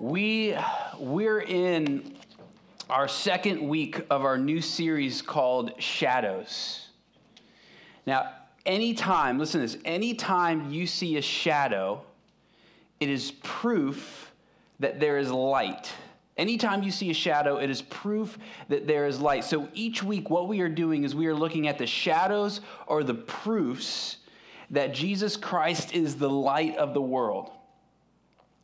We we're in our second week of our new series called Shadows. Now, anytime, listen to this, anytime you see a shadow, it is proof that there is light. Anytime you see a shadow, it is proof that there is light. So each week, what we are doing is we are looking at the shadows or the proofs that Jesus Christ is the light of the world.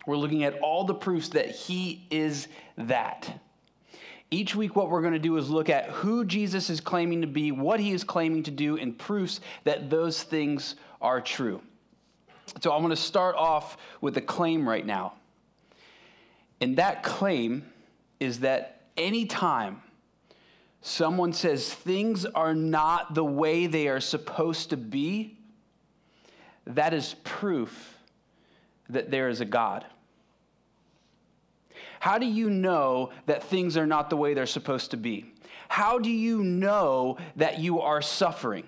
We're looking at all the proofs that he is that. Each week, what we're going to do is look at who Jesus is claiming to be, what he is claiming to do, and proofs that those things are true. So I'm going to start off with a claim right now. And that claim is that anytime someone says things are not the way they are supposed to be, that is proof that there is a God. How do you know that things are not the way they're supposed to be? How do you know that you are suffering?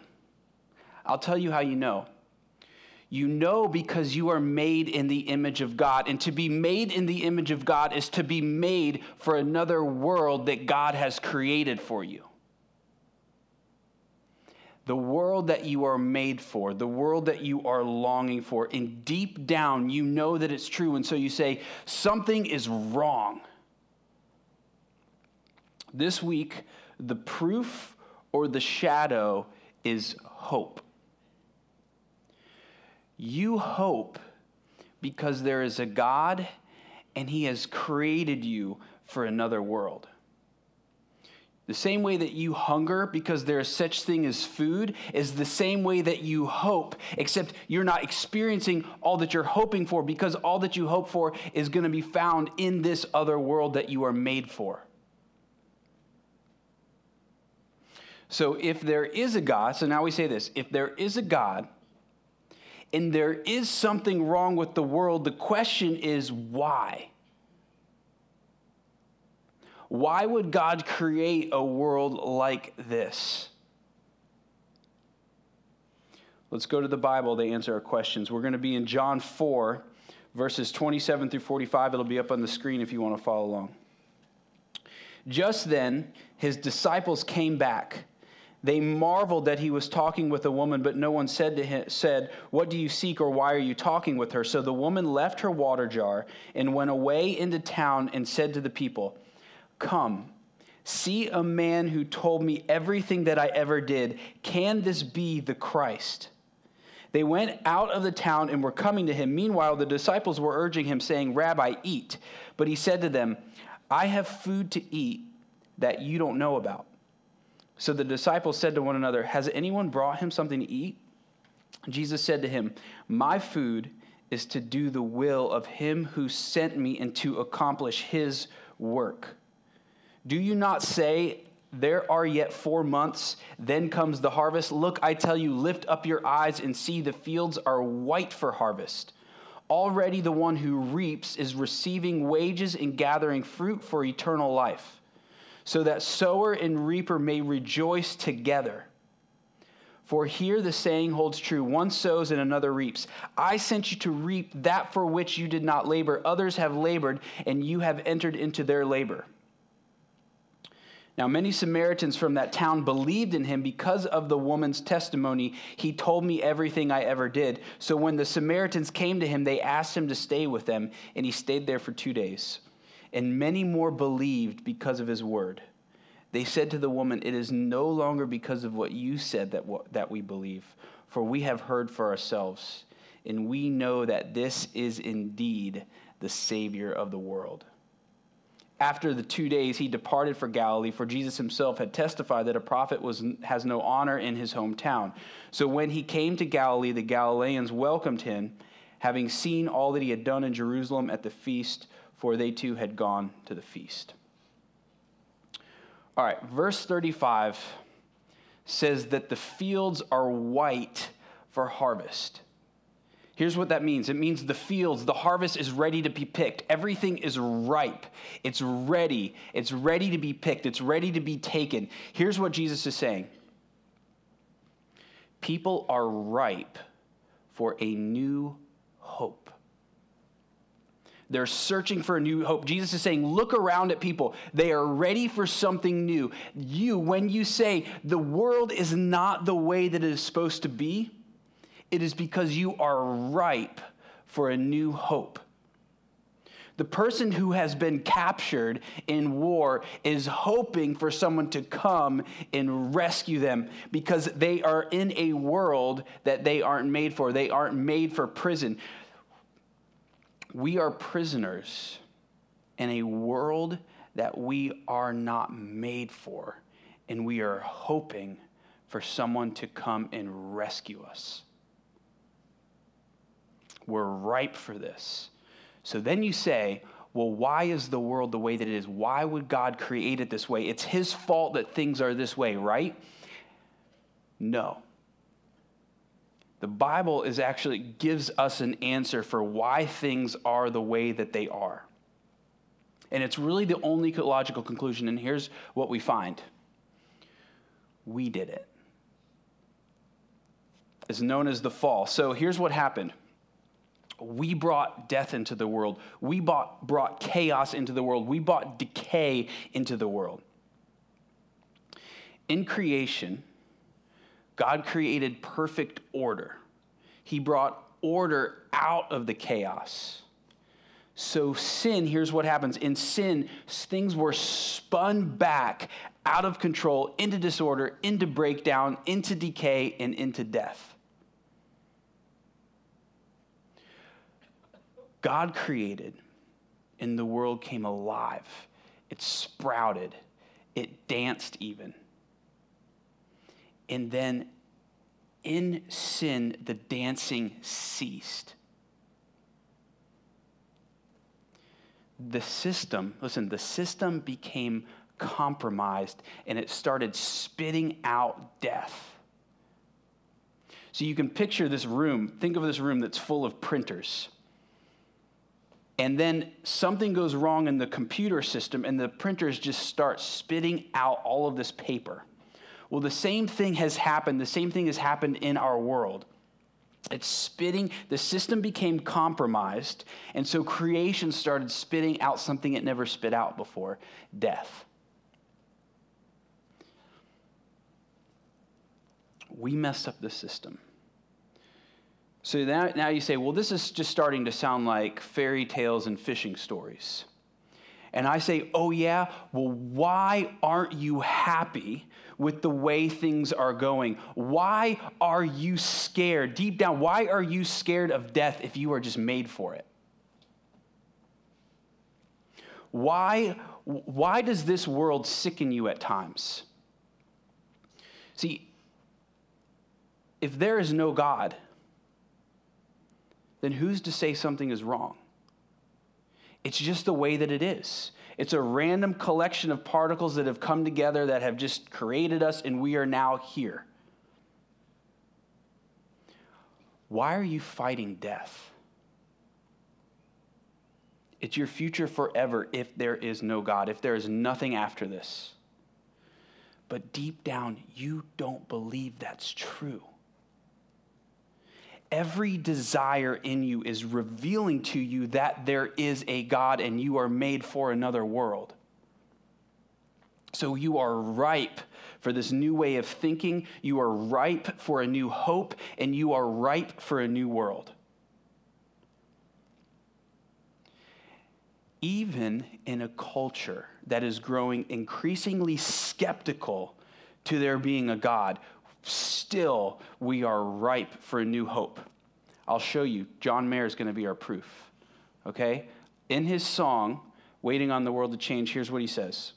I'll tell you how you know. You know because you are made in the image of God. And to be made in the image of God is to be made for another world that God has created for you the world that you are made for, the world that you are longing for. And deep down, you know that it's true. And so you say, something is wrong. This week, the proof or the shadow is hope. You hope because there is a God and He has created you for another world. The same way that you hunger because there is such thing as food is the same way that you hope, except you're not experiencing all that you're hoping for because all that you hope for is going to be found in this other world that you are made for. So if there is a God, so now we say this if there is a God and there is something wrong with the world, the question is why? Why would God create a world like this? Let's go to the Bible to answer our questions. We're going to be in John 4, verses 27 through 45. It'll be up on the screen if you want to follow along. Just then, his disciples came back. They marveled that he was talking with a woman, but no one said to him, said, "What do you seek or why are you talking with her?" So the woman left her water jar and went away into town and said to the people, Come, see a man who told me everything that I ever did. Can this be the Christ? They went out of the town and were coming to him. Meanwhile, the disciples were urging him, saying, Rabbi, eat. But he said to them, I have food to eat that you don't know about. So the disciples said to one another, Has anyone brought him something to eat? Jesus said to him, My food is to do the will of him who sent me and to accomplish his work. Do you not say, There are yet four months, then comes the harvest? Look, I tell you, lift up your eyes and see the fields are white for harvest. Already the one who reaps is receiving wages and gathering fruit for eternal life, so that sower and reaper may rejoice together. For here the saying holds true one sows and another reaps. I sent you to reap that for which you did not labor. Others have labored, and you have entered into their labor. Now, many Samaritans from that town believed in him because of the woman's testimony. He told me everything I ever did. So when the Samaritans came to him, they asked him to stay with them, and he stayed there for two days. And many more believed because of his word. They said to the woman, It is no longer because of what you said that, that we believe, for we have heard for ourselves, and we know that this is indeed the Savior of the world. After the two days, he departed for Galilee, for Jesus himself had testified that a prophet was, has no honor in his hometown. So when he came to Galilee, the Galileans welcomed him, having seen all that he had done in Jerusalem at the feast, for they too had gone to the feast. All right, verse 35 says that the fields are white for harvest. Here's what that means it means the fields, the harvest is ready to be picked. Everything is ripe. It's ready. It's ready to be picked. It's ready to be taken. Here's what Jesus is saying People are ripe for a new hope. They're searching for a new hope. Jesus is saying, Look around at people. They are ready for something new. You, when you say the world is not the way that it is supposed to be, it is because you are ripe for a new hope. The person who has been captured in war is hoping for someone to come and rescue them because they are in a world that they aren't made for. They aren't made for prison. We are prisoners in a world that we are not made for, and we are hoping for someone to come and rescue us. We're ripe for this. So then you say, well, why is the world the way that it is? Why would God create it this way? It's His fault that things are this way, right? No. The Bible is actually gives us an answer for why things are the way that they are. And it's really the only logical conclusion. And here's what we find we did it. It's known as the fall. So here's what happened we brought death into the world, we brought, brought chaos into the world, we brought decay into the world. In creation, God created perfect order. He brought order out of the chaos. So, sin, here's what happens. In sin, things were spun back out of control into disorder, into breakdown, into decay, and into death. God created, and the world came alive. It sprouted, it danced even. And then in sin, the dancing ceased. The system, listen, the system became compromised and it started spitting out death. So you can picture this room, think of this room that's full of printers. And then something goes wrong in the computer system, and the printers just start spitting out all of this paper. Well, the same thing has happened. The same thing has happened in our world. It's spitting, the system became compromised, and so creation started spitting out something it never spit out before death. We messed up the system. So now, now you say, well, this is just starting to sound like fairy tales and fishing stories. And I say, oh, yeah? Well, why aren't you happy with the way things are going? Why are you scared? Deep down, why are you scared of death if you are just made for it? Why, why does this world sicken you at times? See, if there is no God, then who's to say something is wrong? It's just the way that it is. It's a random collection of particles that have come together that have just created us, and we are now here. Why are you fighting death? It's your future forever if there is no God, if there is nothing after this. But deep down, you don't believe that's true every desire in you is revealing to you that there is a God and you are made for another world. So you are ripe for this new way of thinking. You are ripe for a new hope, and you are ripe for a new world. Even in a culture that is growing increasingly skeptical to there being a God, still we are ripe for a new hope. I'll show you. John Mayer is going to be our proof. Okay? In his song, Waiting on the World to Change, here's what he says.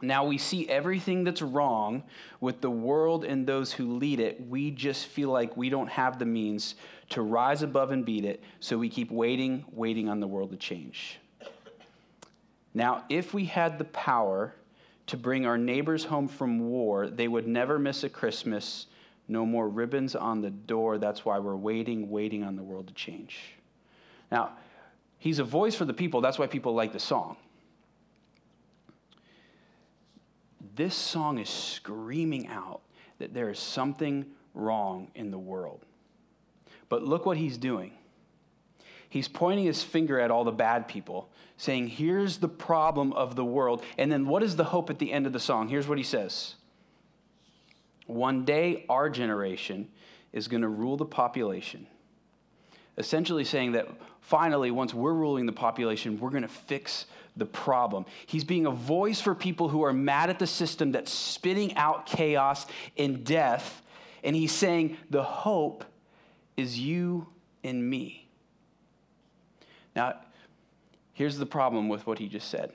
Now we see everything that's wrong with the world and those who lead it. We just feel like we don't have the means to rise above and beat it, so we keep waiting, waiting on the world to change. Now, if we had the power to bring our neighbors home from war, they would never miss a Christmas. No more ribbons on the door. That's why we're waiting, waiting on the world to change. Now, he's a voice for the people. That's why people like the song. This song is screaming out that there is something wrong in the world. But look what he's doing. He's pointing his finger at all the bad people, saying, Here's the problem of the world. And then what is the hope at the end of the song? Here's what he says One day, our generation is going to rule the population. Essentially, saying that finally, once we're ruling the population, we're going to fix the problem. He's being a voice for people who are mad at the system that's spitting out chaos and death. And he's saying, The hope is you and me. Now, here's the problem with what he just said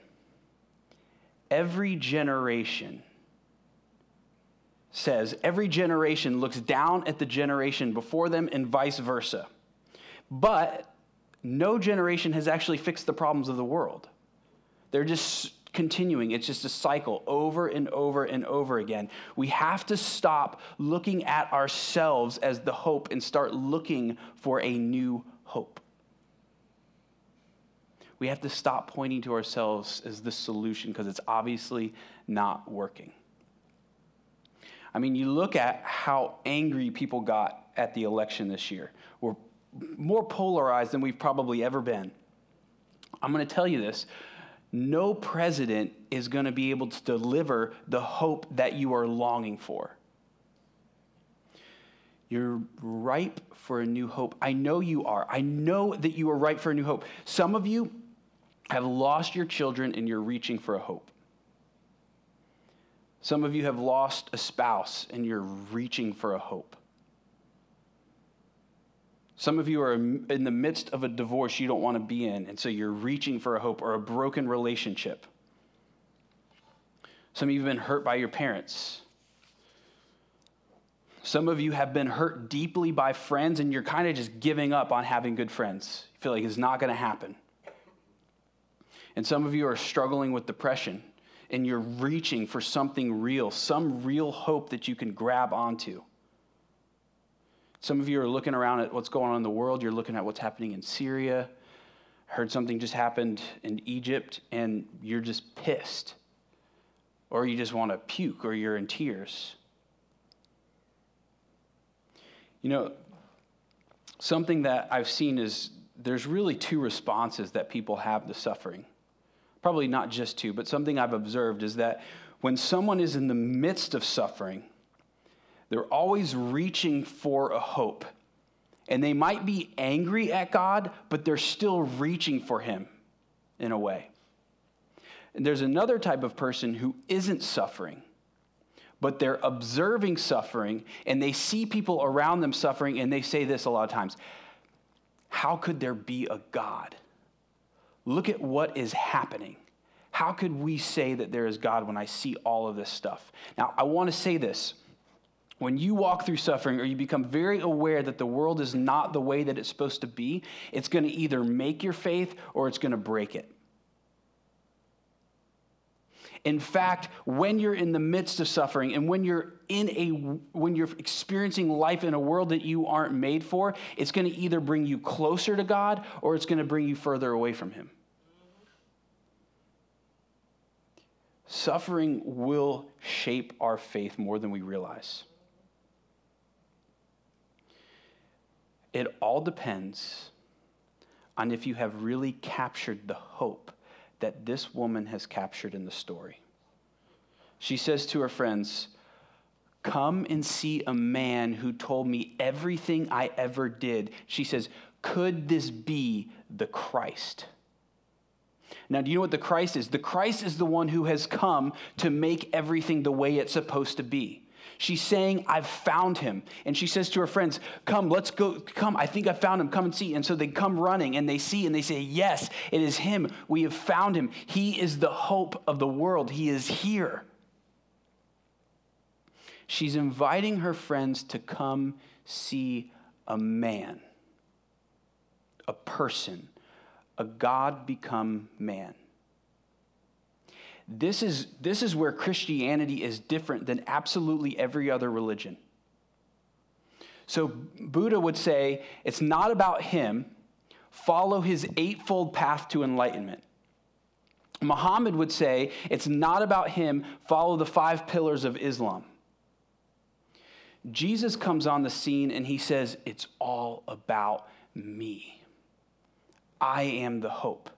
every generation says, every generation looks down at the generation before them and vice versa. But no generation has actually fixed the problems of the world. They're just continuing. It's just a cycle over and over and over again. We have to stop looking at ourselves as the hope and start looking for a new hope. We have to stop pointing to ourselves as the solution because it's obviously not working. I mean, you look at how angry people got at the election this year. We're more polarized than we've probably ever been. I'm going to tell you this no president is going to be able to deliver the hope that you are longing for. You're ripe for a new hope. I know you are. I know that you are ripe for a new hope. Some of you have lost your children and you're reaching for a hope. Some of you have lost a spouse and you're reaching for a hope. Some of you are in the midst of a divorce you don't want to be in, and so you're reaching for a hope or a broken relationship. Some of you have been hurt by your parents. Some of you have been hurt deeply by friends, and you're kind of just giving up on having good friends. You feel like it's not going to happen. And some of you are struggling with depression, and you're reaching for something real, some real hope that you can grab onto. Some of you are looking around at what's going on in the world. You're looking at what's happening in Syria. Heard something just happened in Egypt, and you're just pissed. Or you just want to puke, or you're in tears. You know, something that I've seen is there's really two responses that people have to suffering. Probably not just two, but something I've observed is that when someone is in the midst of suffering, they're always reaching for a hope. And they might be angry at God, but they're still reaching for Him in a way. And there's another type of person who isn't suffering, but they're observing suffering and they see people around them suffering and they say this a lot of times How could there be a God? Look at what is happening. How could we say that there is God when I see all of this stuff? Now, I want to say this when you walk through suffering or you become very aware that the world is not the way that it's supposed to be, it's going to either make your faith or it's going to break it. In fact, when you're in the midst of suffering and when you're in a when you're experiencing life in a world that you aren't made for, it's going to either bring you closer to God or it's going to bring you further away from him. Suffering will shape our faith more than we realize. It all depends on if you have really captured the hope that this woman has captured in the story. She says to her friends, Come and see a man who told me everything I ever did. She says, Could this be the Christ? Now, do you know what the Christ is? The Christ is the one who has come to make everything the way it's supposed to be. She's saying, I've found him. And she says to her friends, Come, let's go. Come, I think I found him. Come and see. And so they come running and they see and they say, Yes, it is him. We have found him. He is the hope of the world. He is here. She's inviting her friends to come see a man, a person, a God become man. This is, this is where Christianity is different than absolutely every other religion. So, Buddha would say it's not about him, follow his eightfold path to enlightenment. Muhammad would say it's not about him, follow the five pillars of Islam. Jesus comes on the scene and he says, It's all about me. I am the hope.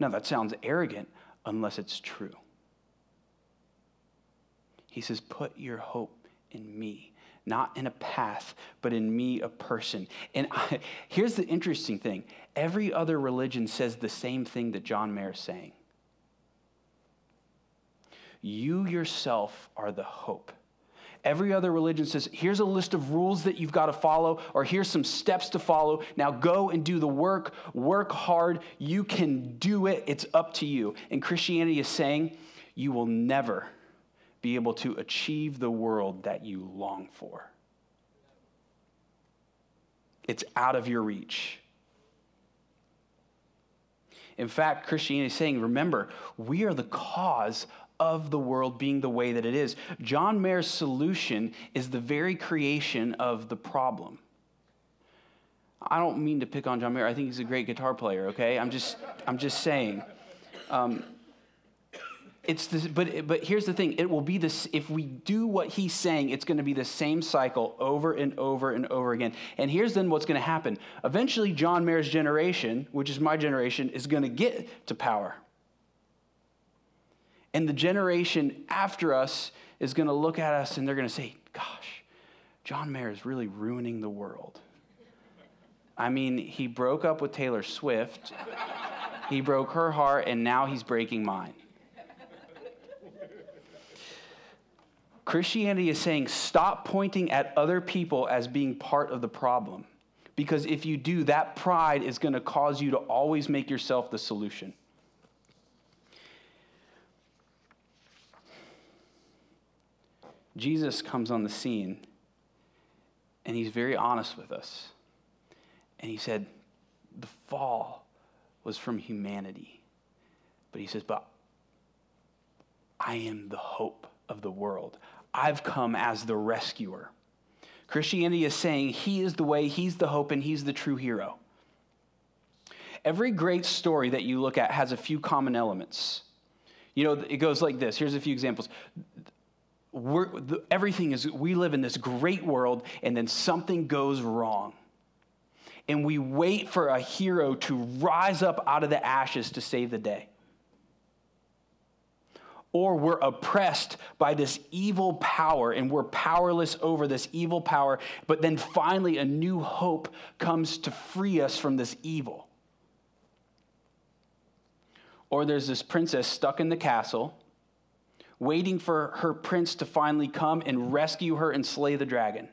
Now, that sounds arrogant unless it's true. He says, Put your hope in me, not in a path, but in me, a person. And I, here's the interesting thing every other religion says the same thing that John Mayer is saying. You yourself are the hope. Every other religion says, here's a list of rules that you've got to follow, or here's some steps to follow. Now go and do the work, work hard. You can do it. It's up to you. And Christianity is saying, you will never be able to achieve the world that you long for. It's out of your reach. In fact, Christianity is saying, remember, we are the cause of the world being the way that it is. John Mayer's solution is the very creation of the problem. I don't mean to pick on John Mayer. I think he's a great guitar player, okay? I'm just, I'm just saying. Um, it's this, but, but here's the thing it will be this if we do what he's saying it's going to be the same cycle over and over and over again and here's then what's going to happen eventually john mayer's generation which is my generation is going to get to power and the generation after us is going to look at us and they're going to say, Gosh, John Mayer is really ruining the world. I mean, he broke up with Taylor Swift, he broke her heart, and now he's breaking mine. Christianity is saying stop pointing at other people as being part of the problem. Because if you do, that pride is going to cause you to always make yourself the solution. Jesus comes on the scene and he's very honest with us. And he said, The fall was from humanity. But he says, But I am the hope of the world. I've come as the rescuer. Christianity is saying he is the way, he's the hope, and he's the true hero. Every great story that you look at has a few common elements. You know, it goes like this. Here's a few examples the, everything is, we live in this great world, and then something goes wrong. And we wait for a hero to rise up out of the ashes to save the day. Or we're oppressed by this evil power and we're powerless over this evil power, but then finally a new hope comes to free us from this evil. Or there's this princess stuck in the castle waiting for her prince to finally come and rescue her and slay the dragon.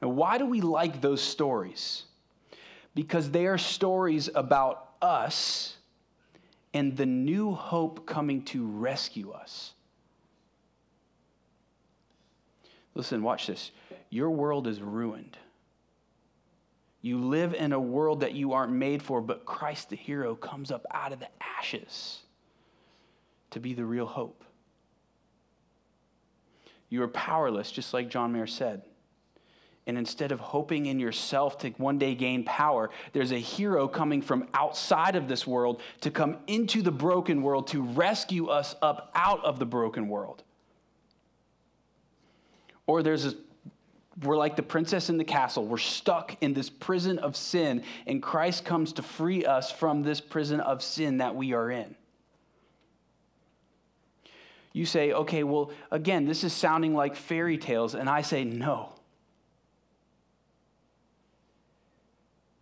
Now, why do we like those stories? Because they are stories about us and the new hope coming to rescue us. Listen, watch this. Your world is ruined. You live in a world that you aren't made for, but Christ the hero comes up out of the ashes to be the real hope. You are powerless, just like John Mayer said. And instead of hoping in yourself to one day gain power, there's a hero coming from outside of this world to come into the broken world to rescue us up out of the broken world. Or there's a we're like the princess in the castle. We're stuck in this prison of sin, and Christ comes to free us from this prison of sin that we are in you say, okay, well, again, this is sounding like fairy tales. And I say, no.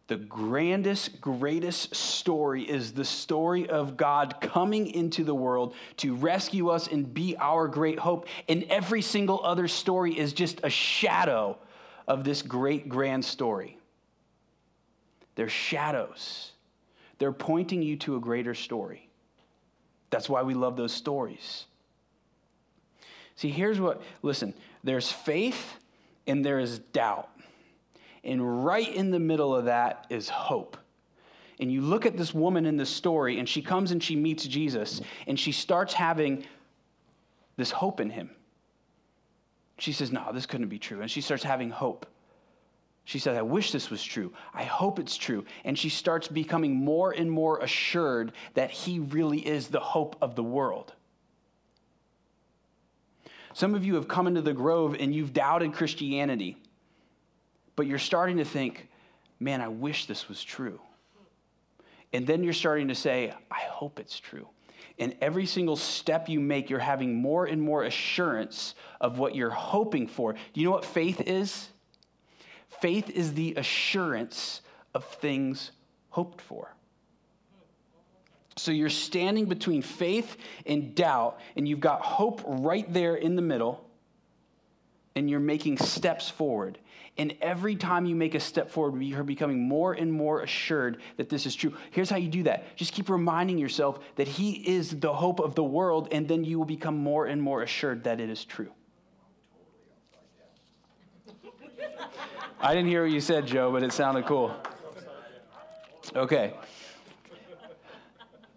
The grandest, greatest story is the story of God coming into the world to rescue us and be our great hope. And every single other story is just a shadow of this great, grand story. They're shadows, they're pointing you to a greater story. That's why we love those stories. See, here's what, listen, there's faith and there is doubt. And right in the middle of that is hope. And you look at this woman in this story, and she comes and she meets Jesus, and she starts having this hope in him. She says, No, this couldn't be true. And she starts having hope. She says, I wish this was true. I hope it's true. And she starts becoming more and more assured that he really is the hope of the world. Some of you have come into the grove and you've doubted Christianity, but you're starting to think, man, I wish this was true. And then you're starting to say, I hope it's true. And every single step you make, you're having more and more assurance of what you're hoping for. Do you know what faith is? Faith is the assurance of things hoped for. So you're standing between faith and doubt, and you've got hope right there in the middle, and you're making steps forward. And every time you make a step forward, you're becoming more and more assured that this is true. Here's how you do that just keep reminding yourself that He is the hope of the world, and then you will become more and more assured that it is true. I didn't hear what you said, Joe, but it sounded cool. Okay.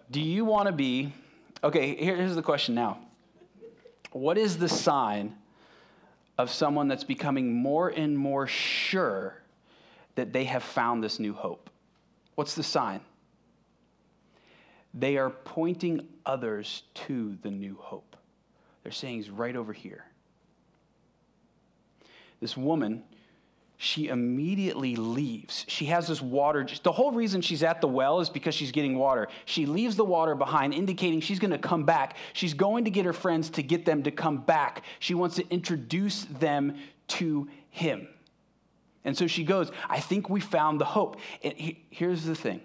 Do you want to be, okay, here's the question now. What is the sign of someone that's becoming more and more sure that they have found this new hope? What's the sign? They are pointing others to the new hope. They're saying he's right over here. This woman she immediately leaves. She has this water. The whole reason she's at the well is because she's getting water. She leaves the water behind, indicating she's going to come back. She's going to get her friends to get them to come back. She wants to introduce them to him. And so she goes, I think we found the hope. And here's the thing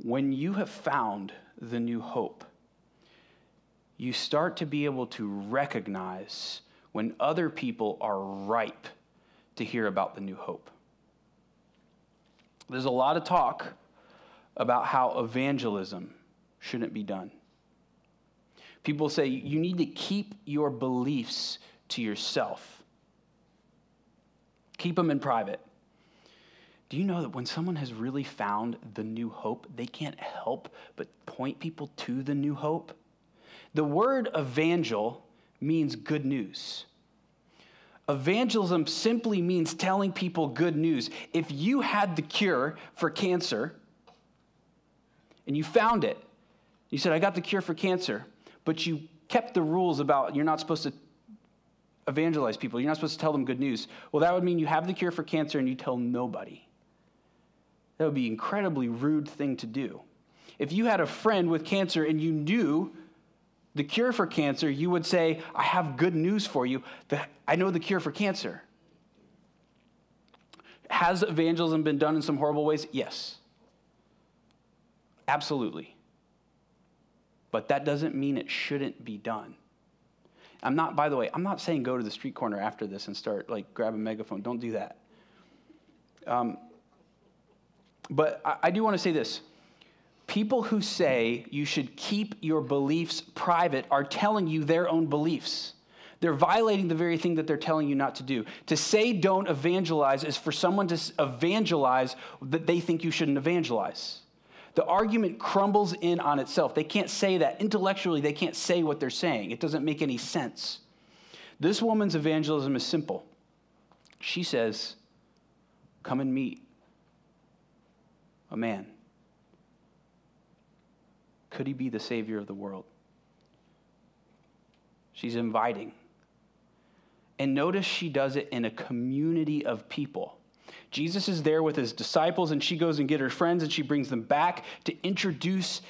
when you have found the new hope, you start to be able to recognize when other people are ripe to hear about the new hope. There's a lot of talk about how evangelism shouldn't be done. People say you need to keep your beliefs to yourself, keep them in private. Do you know that when someone has really found the new hope, they can't help but point people to the new hope? The word evangel means good news. Evangelism simply means telling people good news. If you had the cure for cancer and you found it, you said, I got the cure for cancer, but you kept the rules about you're not supposed to evangelize people, you're not supposed to tell them good news. Well, that would mean you have the cure for cancer and you tell nobody. That would be an incredibly rude thing to do. If you had a friend with cancer and you knew the cure for cancer, you would say, I have good news for you. I know the cure for cancer. Has evangelism been done in some horrible ways? Yes. Absolutely. But that doesn't mean it shouldn't be done. I'm not, by the way, I'm not saying go to the street corner after this and start like grab a megaphone. Don't do that. Um, but I, I do want to say this People who say you should keep your beliefs private are telling you their own beliefs. They're violating the very thing that they're telling you not to do. To say don't evangelize is for someone to evangelize that they think you shouldn't evangelize. The argument crumbles in on itself. They can't say that. Intellectually, they can't say what they're saying. It doesn't make any sense. This woman's evangelism is simple. She says, Come and meet a man. Could he be the Savior of the world? She's inviting. And notice she does it in a community of people. Jesus is there with his disciples, and she goes and get her friends, and she brings them back to introduce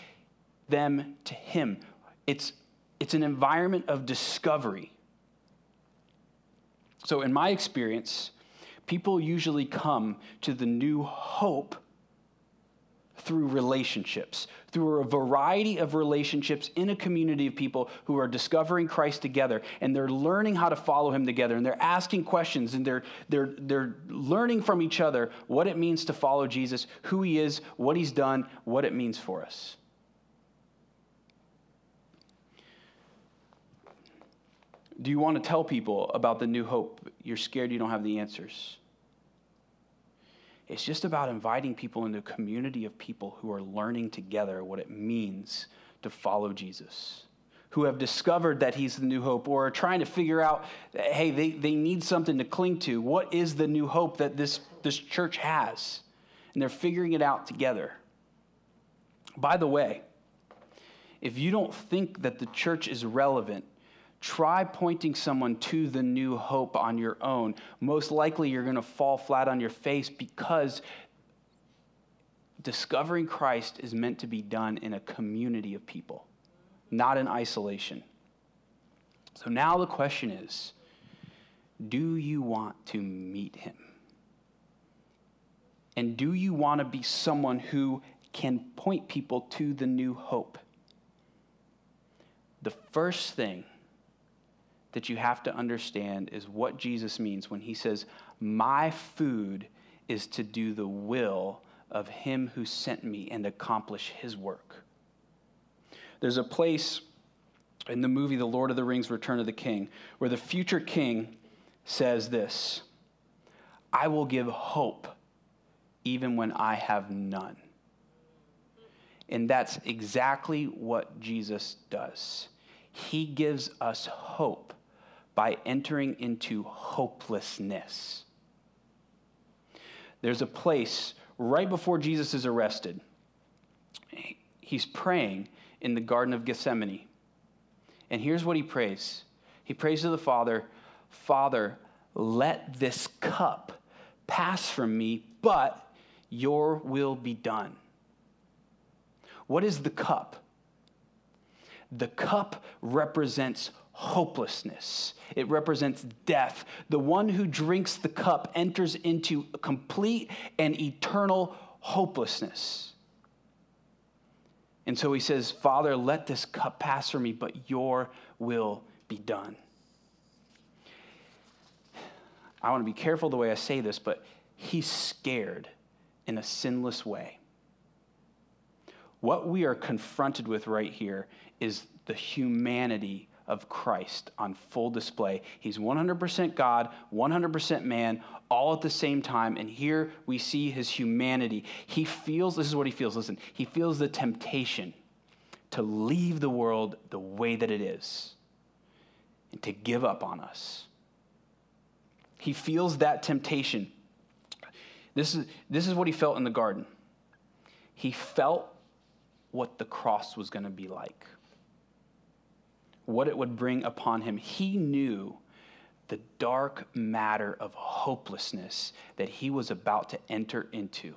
them to him. It's, it's an environment of discovery. So, in my experience, people usually come to the new hope through relationships, through a variety of relationships in a community of people who are discovering Christ together and they're learning how to follow him together and they're asking questions and they're, they're, they're learning from each other what it means to follow Jesus, who he is, what he's done, what it means for us. Do you want to tell people about the new hope? You're scared you don't have the answers. It's just about inviting people into a community of people who are learning together what it means to follow Jesus, who have discovered that he's the new hope or are trying to figure out, hey, they, they need something to cling to. What is the new hope that this, this church has? And they're figuring it out together. By the way, if you don't think that the church is relevant Try pointing someone to the new hope on your own. Most likely, you're going to fall flat on your face because discovering Christ is meant to be done in a community of people, not in isolation. So now the question is do you want to meet him? And do you want to be someone who can point people to the new hope? The first thing that you have to understand is what Jesus means when he says, My food is to do the will of him who sent me and accomplish his work. There's a place in the movie The Lord of the Rings Return of the King where the future king says this I will give hope even when I have none. And that's exactly what Jesus does. He gives us hope by entering into hopelessness. There's a place right before Jesus is arrested. He's praying in the Garden of Gethsemane. And here's what he prays He prays to the Father, Father, let this cup pass from me, but your will be done. What is the cup? The cup represents hopelessness. It represents death. The one who drinks the cup enters into complete and eternal hopelessness. And so he says, Father, let this cup pass from me, but your will be done. I want to be careful the way I say this, but he's scared in a sinless way. What we are confronted with right here is the humanity of Christ on full display. He's 100% God, 100% man, all at the same time. And here we see his humanity. He feels, this is what he feels, listen, he feels the temptation to leave the world the way that it is and to give up on us. He feels that temptation. This is, this is what he felt in the garden. He felt what the cross was going to be like what it would bring upon him. He knew the dark matter of hopelessness that he was about to enter into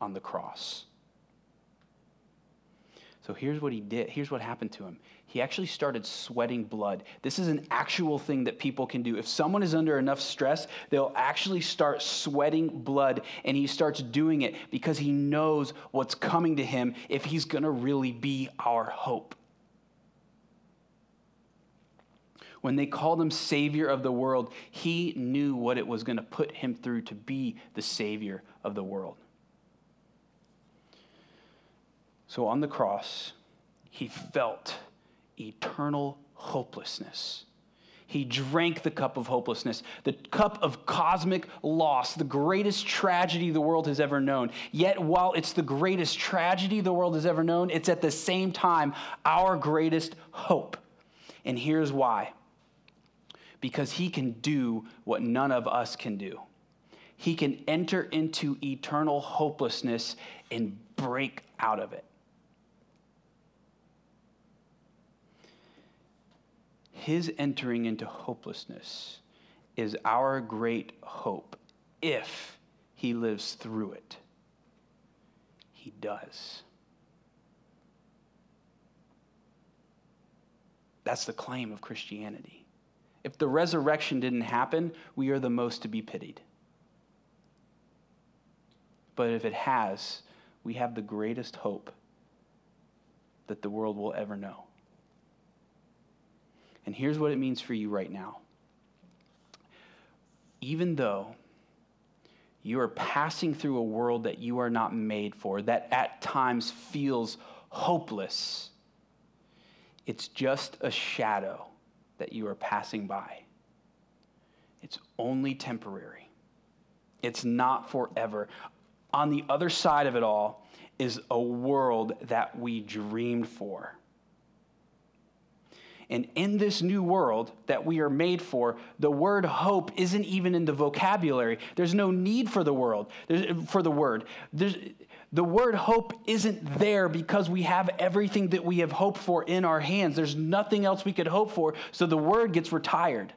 on the cross. So here's what he did. Here's what happened to him. He actually started sweating blood. This is an actual thing that people can do. If someone is under enough stress, they'll actually start sweating blood, and he starts doing it because he knows what's coming to him if he's going to really be our hope. When they called him Savior of the world, he knew what it was going to put him through to be the Savior of the world. So on the cross, he felt eternal hopelessness. He drank the cup of hopelessness, the cup of cosmic loss, the greatest tragedy the world has ever known. Yet, while it's the greatest tragedy the world has ever known, it's at the same time our greatest hope. And here's why because he can do what none of us can do. He can enter into eternal hopelessness and break out of it. His entering into hopelessness is our great hope if he lives through it. He does. That's the claim of Christianity. If the resurrection didn't happen, we are the most to be pitied. But if it has, we have the greatest hope that the world will ever know. And here's what it means for you right now. Even though you are passing through a world that you are not made for, that at times feels hopeless, it's just a shadow that you are passing by. It's only temporary, it's not forever. On the other side of it all is a world that we dreamed for. And in this new world that we are made for, the word hope isn't even in the vocabulary. There's no need for the world, There's, for the word. There's, The word hope isn't there because we have everything that we have hoped for in our hands. There's nothing else we could hope for, so the word gets retired.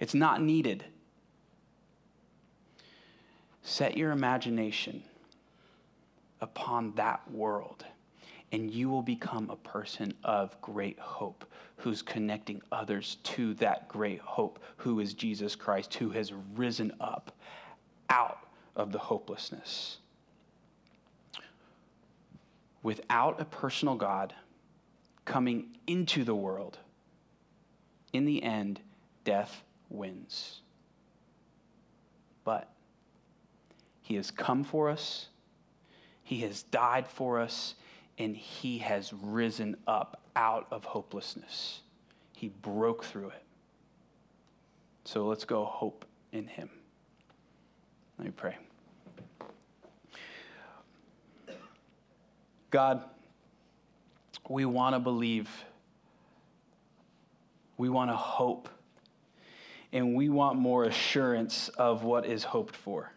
It's not needed. Set your imagination upon that world, and you will become a person of great hope who's connecting others to that great hope, who is Jesus Christ, who has risen up out of the hopelessness. Without a personal God coming into the world, in the end, death wins. But He has come for us, He has died for us, and He has risen up out of hopelessness. He broke through it. So let's go hope in Him. Let me pray. God, we want to believe. We want to hope. And we want more assurance of what is hoped for.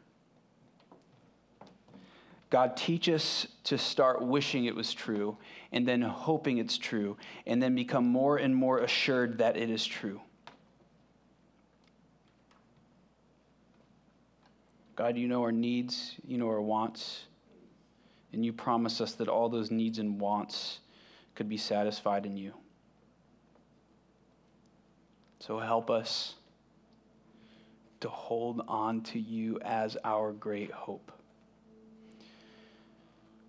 God, teach us to start wishing it was true and then hoping it's true and then become more and more assured that it is true. God, you know our needs, you know our wants, and you promise us that all those needs and wants could be satisfied in you. So help us to hold on to you as our great hope.